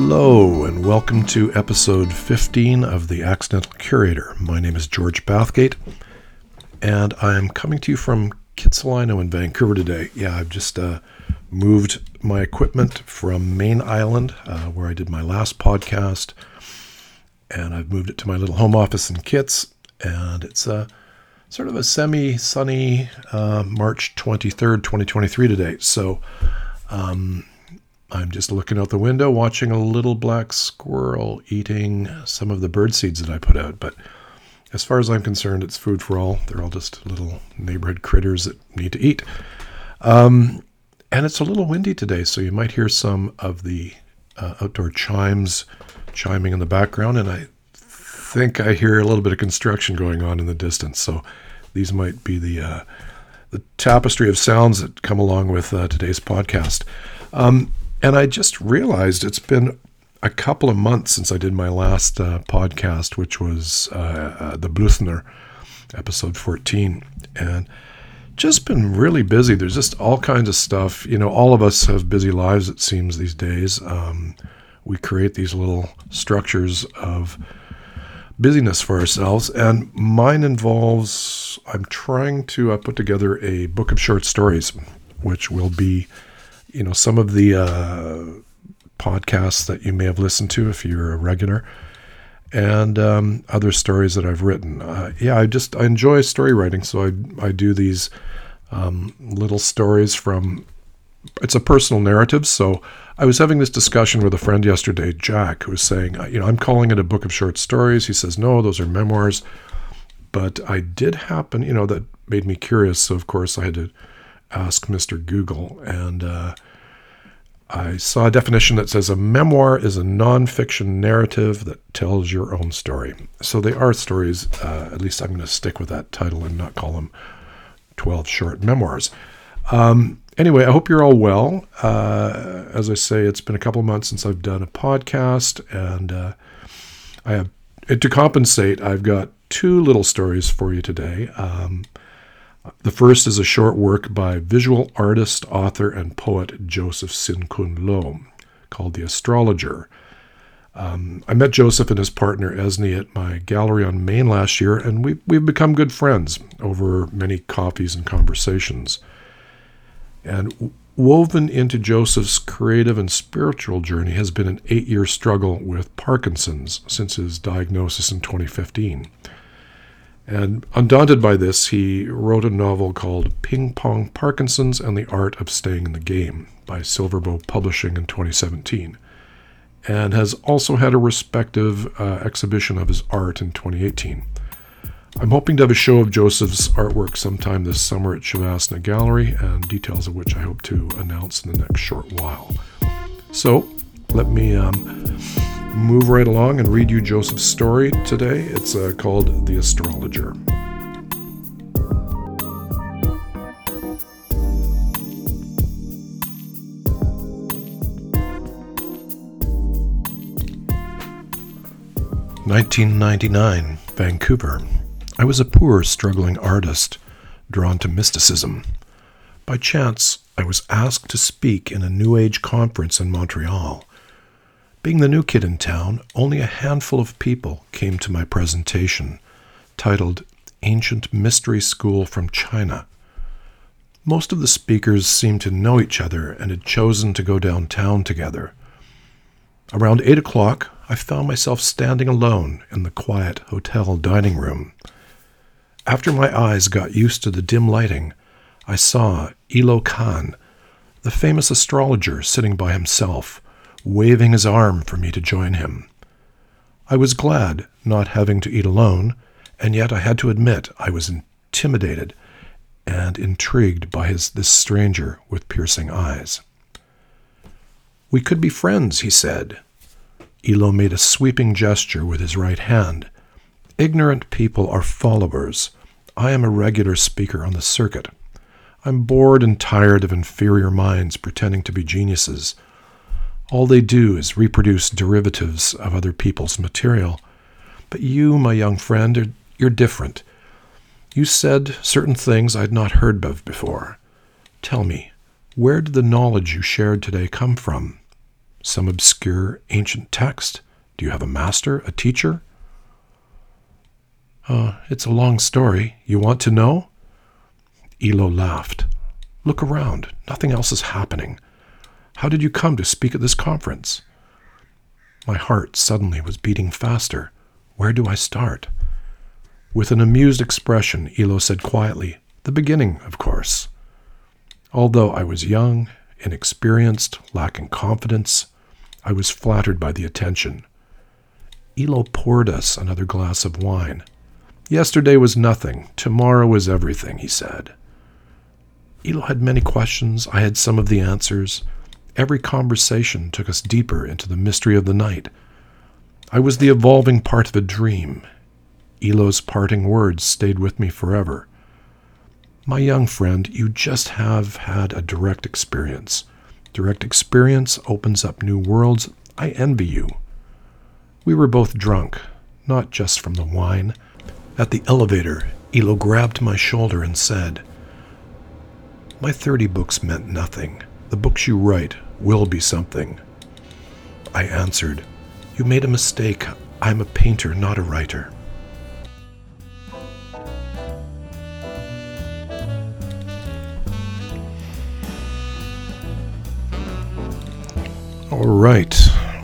Hello, and welcome to episode 15 of The Accidental Curator. My name is George Bathgate, and I'm coming to you from Kitsilano in Vancouver today. Yeah, I've just uh, moved my equipment from Mayne Island, uh, where I did my last podcast, and I've moved it to my little home office in Kits, and it's a sort of a semi-sunny uh, March 23rd, 2023 today. So, um, I'm just looking out the window watching a little black squirrel eating some of the bird seeds that I put out. But as far as I'm concerned, it's food for all. They're all just little neighborhood critters that need to eat. Um, and it's a little windy today, so you might hear some of the uh, outdoor chimes chiming in the background. And I think I hear a little bit of construction going on in the distance. So these might be the uh, the tapestry of sounds that come along with uh, today's podcast. Um, and I just realized it's been a couple of months since I did my last uh, podcast, which was uh, uh, the Bluthner, episode 14. And just been really busy. There's just all kinds of stuff. You know, all of us have busy lives, it seems, these days. Um, we create these little structures of busyness for ourselves. And mine involves, I'm trying to uh, put together a book of short stories, which will be you know, some of the uh, podcasts that you may have listened to if you're a regular, and um, other stories that I've written. Uh, yeah, I just I enjoy story writing, so I I do these um, little stories from. It's a personal narrative, so I was having this discussion with a friend yesterday, Jack, who was saying, uh, you know, I'm calling it a book of short stories. He says, no, those are memoirs. But I did happen, you know, that made me curious. So of course I had to ask Mr. Google, and uh, I saw a definition that says a memoir is a nonfiction narrative that tells your own story. So they are stories. Uh, at least I'm going to stick with that title and not call them 12 short memoirs. Um, anyway, I hope you're all well. Uh, as I say, it's been a couple months since I've done a podcast, and uh, I have to compensate. I've got two little stories for you today. Um, the first is a short work by visual artist, author, and poet Joseph Synn Kune Loh called The Astrologer. Um, I met Joseph and his partner Esney at my gallery on Main last year, and we've, we've become good friends over many coffees and conversations. And woven into Joseph's creative and spiritual journey has been an eight year struggle with Parkinson's since his diagnosis in 2015. And undaunted by this, he wrote a novel called Ping Pong Parkinson's and the Art of Staying in the Game by Silverbow Publishing in 2017, and has also had a respective uh, exhibition of his art in 2018. I'm hoping to have a show of Joseph's artwork sometime this summer at Shavasana Gallery, and details of which I hope to announce in the next short while. So, let me um, move right along and read you Joseph's story today. It's uh, called The Astrologer. Nineteen ninety nine, Vancouver. I was a poor, struggling artist, drawn to mysticism. By chance, I was asked to speak in a New Age conference in Montreal. Being the new kid in town, only a handful of people came to my presentation, titled Ancient Mystery School from China. Most of the speakers seemed to know each other and had chosen to go downtown together. Around eight o'clock, I found myself standing alone in the quiet hotel dining room. After my eyes got used to the dim lighting, I saw Elo Khan, the famous astrologer, sitting by himself waving his arm for me to join him. I was glad, not having to eat alone, and yet I had to admit I was intimidated and intrigued by his, this stranger with piercing eyes. We could be friends, he said. Elo made a sweeping gesture with his right hand. Ignorant people are followers. I am a regular speaker on the circuit. I'm bored and tired of inferior minds pretending to be geniuses. All they do is reproduce derivatives of other people's material. But you, my young friend, are, you're different. You said certain things I'd not heard of before. Tell me, where did the knowledge you shared today come from? Some obscure ancient text? Do you have a master, a teacher? Uh, it's a long story. You want to know? Elo laughed. Look around. Nothing else is happening. How did you come to speak at this conference? My heart suddenly was beating faster. Where do I start? With an amused expression, Elo said quietly, The beginning, of course. Although I was young, inexperienced, lacking confidence, I was flattered by the attention. Elo poured us another glass of wine. Yesterday was nothing, tomorrow is everything, he said. Elo had many questions, I had some of the answers. Every conversation took us deeper into the mystery of the night. I was the evolving part of a dream. Elo's parting words stayed with me forever. My young friend, you just have had a direct experience. Direct experience opens up new worlds. I envy you. We were both drunk, not just from the wine. At the elevator, Elo grabbed my shoulder and said, My 30 books meant nothing. The books you write will be something. I answered, You made a mistake. I'm a painter, not a writer. All right.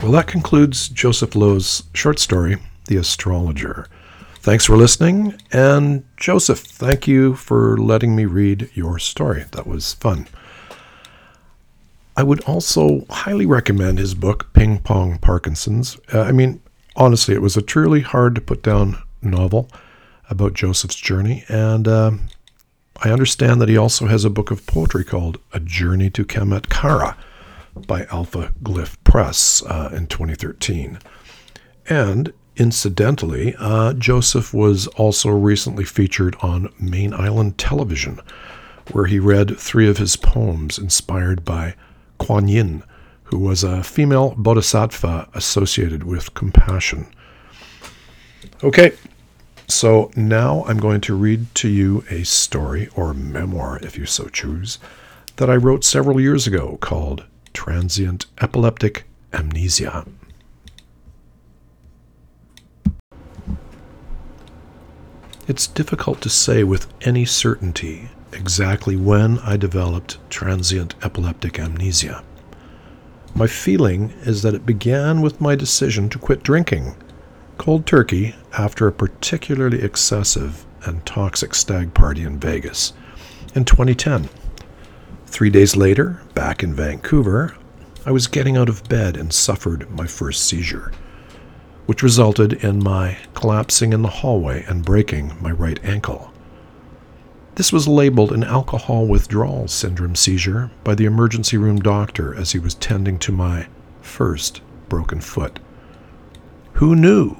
Well, that concludes Joseph Loh's short story, The Astrologer. Thanks for listening. And Joseph, thank you for letting me read your story. That was fun. I would also highly recommend his book, Ping Pong Parkinson's. Uh, I mean, honestly, it was a truly hard to put down novel about Joseph's journey. And uh, I understand that he also has a book of poetry called A Journey to Kara by Alpha Glyph Press uh, in 2013. And incidentally, uh, Joseph was also recently featured on Mayne Island Television, where he read three of his poems inspired by Kuan Yin, who was a female bodhisattva associated with compassion. Okay, so now I'm going to read to you a story, or memoir if you so choose, that I wrote several years ago called transient epileptic amnesia. It's difficult to say with any certainty exactly when I developed transient epileptic amnesia. My feeling is that it began with my decision to quit drinking cold turkey after a particularly excessive and toxic stag party in Vegas in 2010. Three days later, back in Vancouver, I was getting out of bed and suffered my first seizure, which resulted in my collapsing in the hallway and breaking my right ankle. This was labeled an alcohol withdrawal syndrome seizure by the emergency room doctor as he was tending to my first broken foot. Who knew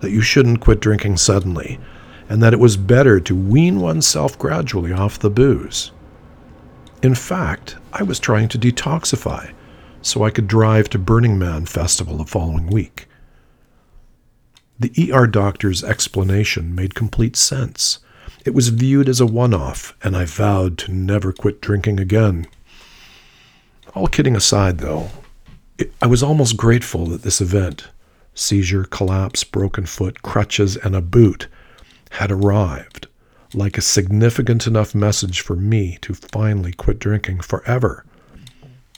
that you shouldn't quit drinking suddenly and that it was better to wean oneself gradually off the booze? In fact, I was trying to detoxify so I could drive to Burning Man Festival the following week. The ER doctor's explanation made complete sense. It was viewed as a one off, and I vowed to never quit drinking again. All kidding aside, though, it, I was almost grateful that this event seizure, collapse, broken foot, crutches, and a boot had arrived like a significant enough message for me to finally quit drinking forever.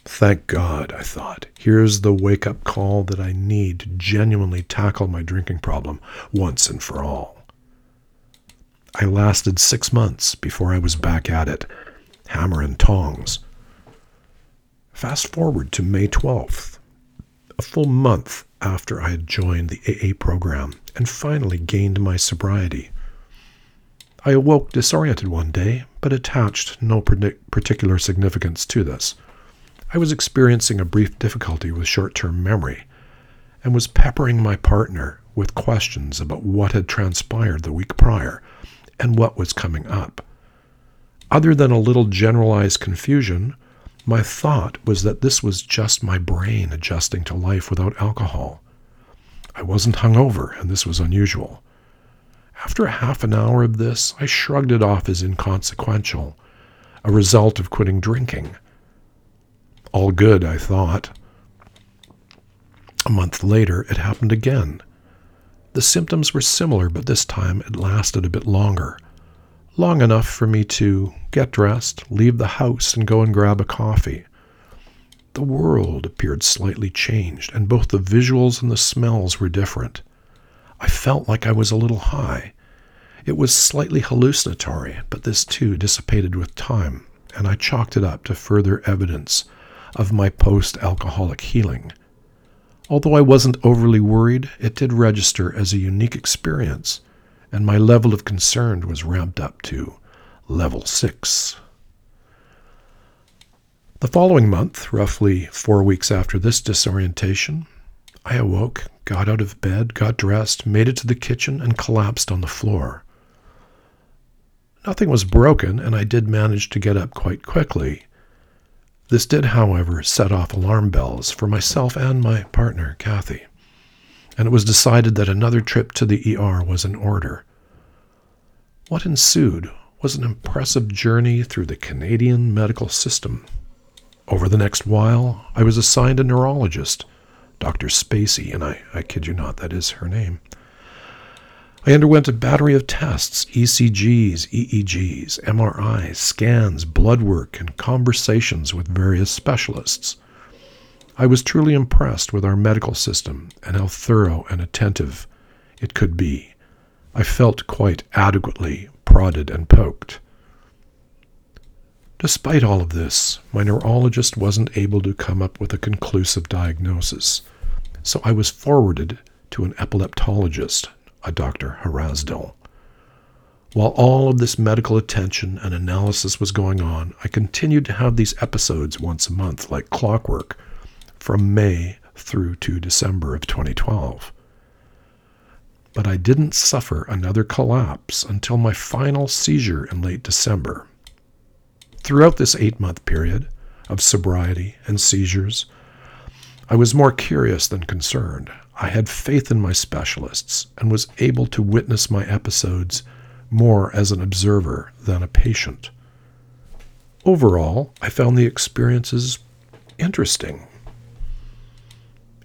Thank God, I thought. Here's the wake up call that I need to genuinely tackle my drinking problem once and for all. I lasted six months before I was back at it, hammer and tongs. Fast forward to May 12th, a full month after I had joined the AA program and finally gained my sobriety. I awoke disoriented one day, but attached no particular significance to this. I was experiencing a brief difficulty with short term memory and was peppering my partner with questions about what had transpired the week prior and what was coming up. Other than a little generalized confusion, my thought was that this was just my brain adjusting to life without alcohol. I wasn't hungover, and this was unusual. After half an hour of this, I shrugged it off as inconsequential, a result of quitting drinking. All good, I thought. A month later, it happened again. The symptoms were similar, but this time it lasted a bit longer. Long enough for me to get dressed, leave the house, and go and grab a coffee. The world appeared slightly changed, and both the visuals and the smells were different. I felt like I was a little high. It was slightly hallucinatory, but this too dissipated with time, and I chalked it up to further evidence of my post alcoholic healing. Although I wasn't overly worried, it did register as a unique experience, and my level of concern was ramped up to level 6. The following month, roughly four weeks after this disorientation, I awoke, got out of bed, got dressed, made it to the kitchen, and collapsed on the floor. Nothing was broken, and I did manage to get up quite quickly, this did, however, set off alarm bells for myself and my partner, Kathy, and it was decided that another trip to the ER was in order. What ensued was an impressive journey through the Canadian medical system. Over the next while, I was assigned a neurologist, Dr. Spacey, and I, I kid you not, that is her name. I underwent a battery of tests ECGs, EEGs, MRIs, scans, blood work, and conversations with various specialists. I was truly impressed with our medical system and how thorough and attentive it could be. I felt quite adequately prodded and poked. Despite all of this, my neurologist wasn't able to come up with a conclusive diagnosis, so I was forwarded to an epileptologist a Dr. Hrazdil. While all of this medical attention and analysis was going on, I continued to have these episodes once a month, like clockwork, from May through to December of 2012. But I didn't suffer another collapse until my final seizure in late December. Throughout this eight month period of sobriety and seizures, I was more curious than concerned. I had faith in my specialists and was able to witness my episodes more as an observer than a patient. Overall, I found the experiences interesting.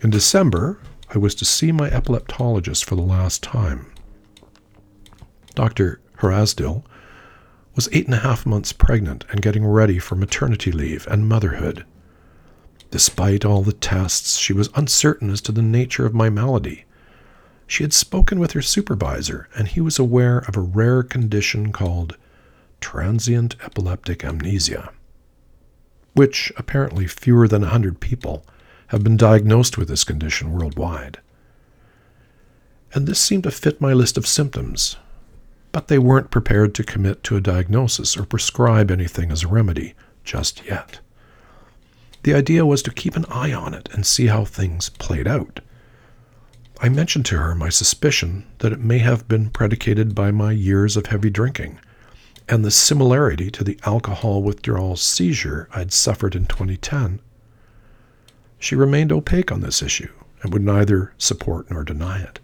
In December, I was to see my epileptologist for the last time. Dr. Hrazdil was eight and a half months pregnant and getting ready for maternity leave and motherhood. Despite all the tests, she was uncertain as to the nature of my malady. She had spoken with her supervisor, and he was aware of a rare condition called transient epileptic amnesia, which apparently fewer than a hundred people have been diagnosed with this condition worldwide. And this seemed to fit my list of symptoms, but they weren't prepared to commit to a diagnosis or prescribe anything as a remedy just yet. The idea was to keep an eye on it and see how things played out. I mentioned to her my suspicion that it may have been predicated by my years of heavy drinking and the similarity to the alcohol withdrawal seizure I'd suffered in 2010. She remained opaque on this issue and would neither support nor deny it.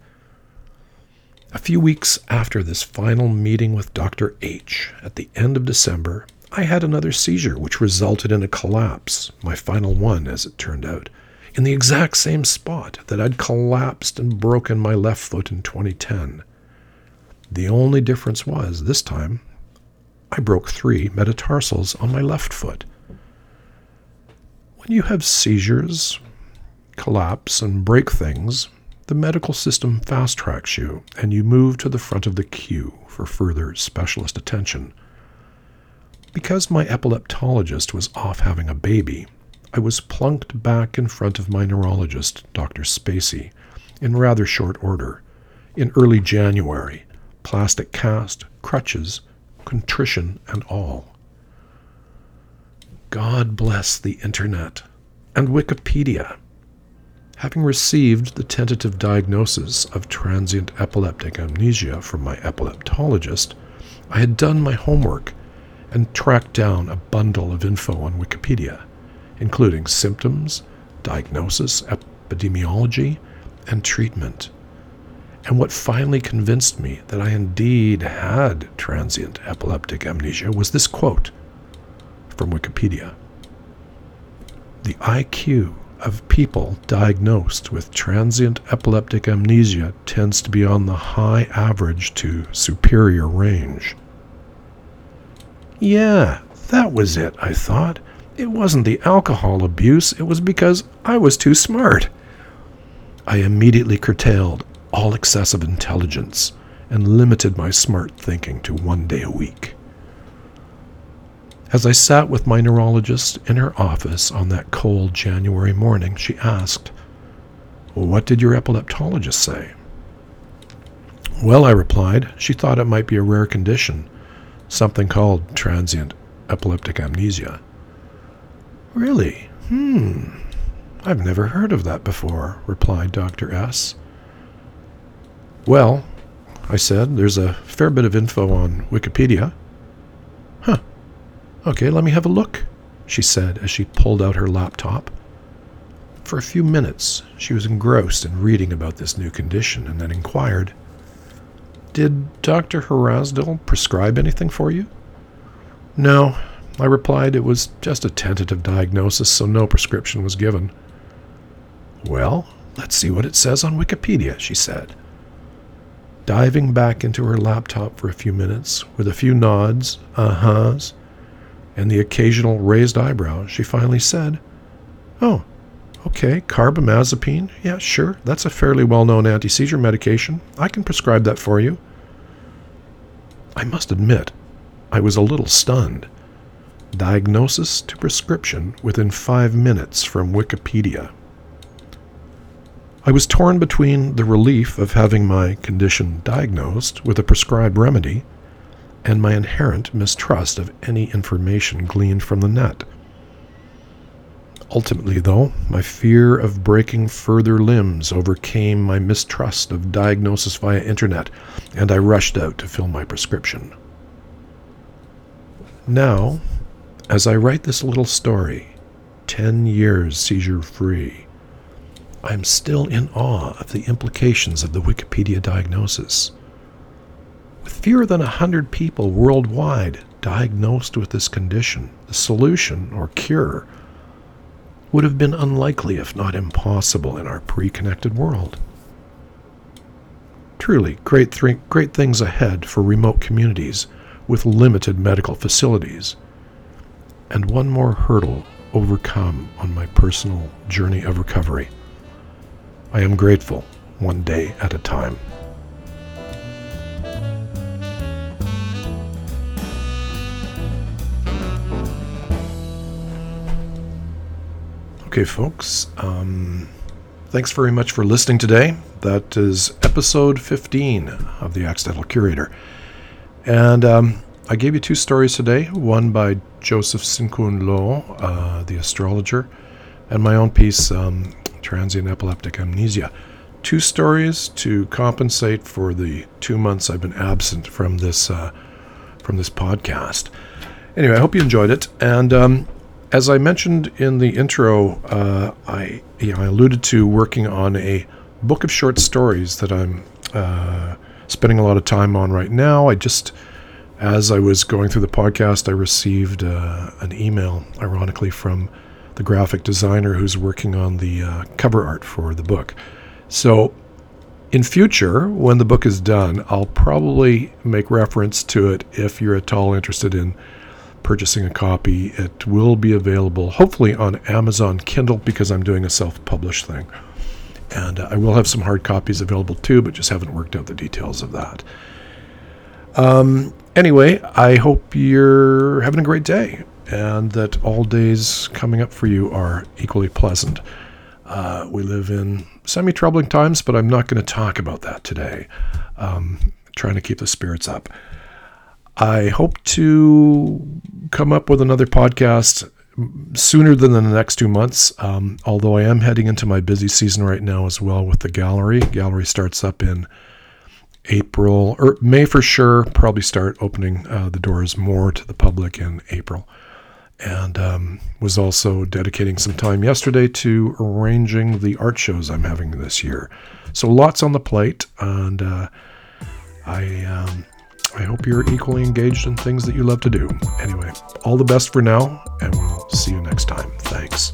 A few weeks after this final meeting with Dr. H, at the end of December, I had another seizure, which resulted in a collapse, my final one, as it turned out, in the exact same spot that I'd collapsed and broken my left foot in 2010. The only difference was, this time, I broke three metatarsals on my left foot. When you have seizures, collapse, and break things, the medical system fast tracks you and you move to the front of the queue for further specialist attention. Because my epileptologist was off having a baby, I was plunked back in front of my neurologist, Dr. Spacey, in rather short order, in early January, plastic cast, crutches, contrition, and all. God bless the internet and Wikipedia. Having received the tentative diagnosis of transient epileptic amnesia from my epileptologist, I had done my homework and tracked down a bundle of info on Wikipedia, including symptoms, diagnosis, epidemiology, and treatment. And what finally convinced me that I indeed had transient epileptic amnesia was this quote from Wikipedia The IQ of people diagnosed with transient epileptic amnesia tends to be on the high average to superior range. Yeah, that was it, I thought. It wasn't the alcohol abuse, it was because I was too smart. I immediately curtailed all excessive intelligence and limited my smart thinking to one day a week. As I sat with my neurologist in her office on that cold January morning, she asked, What did your epileptologist say? Well, I replied, she thought it might be a rare condition, something called transient epileptic amnesia. Really? Hmm. I've never heard of that before, replied Dr. S. Well, I said, there's a fair bit of info on Wikipedia. Huh. Okay, let me have a look, she said as she pulled out her laptop. For a few minutes, she was engrossed in reading about this new condition and then inquired, Did Dr. Hrazdil prescribe anything for you? No, I replied it was just a tentative diagnosis, so no prescription was given. Well, let's see what it says on Wikipedia, she said. Diving back into her laptop for a few minutes, with a few nods, uh huhs, and the occasional raised eyebrow, she finally said, Oh, okay, carbamazepine? Yeah, sure. That's a fairly well known anti seizure medication. I can prescribe that for you. I must admit, I was a little stunned. Diagnosis to prescription within five minutes from Wikipedia. I was torn between the relief of having my condition diagnosed with a prescribed remedy and my inherent mistrust of any information gleaned from the net. Ultimately, though, my fear of breaking further limbs overcame my mistrust of diagnosis via internet, and I rushed out to fill my prescription. Now, as I write this little story, 10 years seizure free, I am still in awe of the implications of the Wikipedia diagnosis. With fewer than 100 people worldwide diagnosed with this condition, the solution or cure would have been unlikely, if not impossible, in our pre connected world. Truly, great, th- great things ahead for remote communities with limited medical facilities. And one more hurdle overcome on my personal journey of recovery. I am grateful, one day at a time. Okay, folks. Um, thanks very much for listening today. That is episode 15 of The Accidental Curator. And um, I gave you two stories today one by Joseph Synn Kune Loh, uh, the astrologer, and my own piece, um, transient epileptic amnesia. Two stories to compensate for the two months I've been absent from this uh, from this podcast. Anyway, I hope you enjoyed it. And um, as I mentioned in the intro, uh, I you know, I alluded to working on a book of short stories that I'm uh, spending a lot of time on right now. I just as I was going through the podcast, I received uh, an email, ironically, from the graphic designer who's working on the uh, cover art for the book. So, in future, when the book is done, I'll probably make reference to it if you're at all interested in purchasing a copy. It will be available, hopefully, on Amazon Kindle because I'm doing a self published thing. And uh, I will have some hard copies available too, but just haven't worked out the details of that. Um, anyway, I hope you're having a great day and that all days coming up for you are equally pleasant. Uh, we live in semi troubling times, but I'm not going to talk about that today. Um, trying to keep the spirits up. I hope to come up with another podcast sooner than the next two months, um, although I am heading into my busy season right now as well with the gallery. Gallery starts up in April or May for sure. Probably start opening uh, the doors more to the public in April and um, was also dedicating some time yesterday to arranging the art shows I'm having this year. So lots on the plate, and uh, I um, I hope you're equally engaged in things that you love to do. Anyway, all the best for now, and we'll see you next time. Thanks.